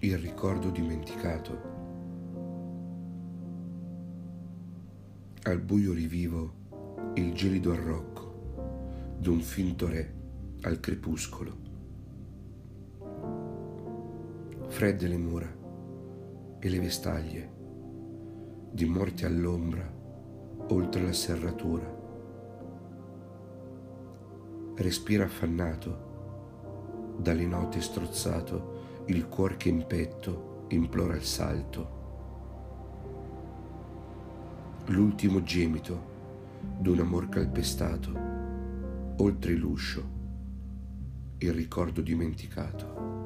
il ricordo dimenticato. Al buio rivivo il gelido arrocco d'un finto re al crepuscolo. Fredde le mura e le vestaglie di morti all'ombra oltre la serratura. Respira affannato, dalle note strozzato, il cuor che in petto implora il salto. L'ultimo gemito d'un amor calpestato, oltre l'uscio, il ricordo dimenticato.